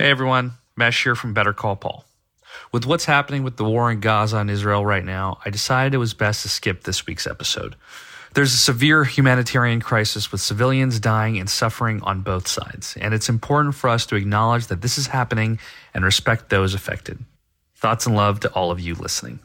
Hey everyone, Mesh here from Better Call Paul. With what's happening with the war in Gaza and Israel right now, I decided it was best to skip this week's episode. There's a severe humanitarian crisis with civilians dying and suffering on both sides, and it's important for us to acknowledge that this is happening and respect those affected. Thoughts and love to all of you listening.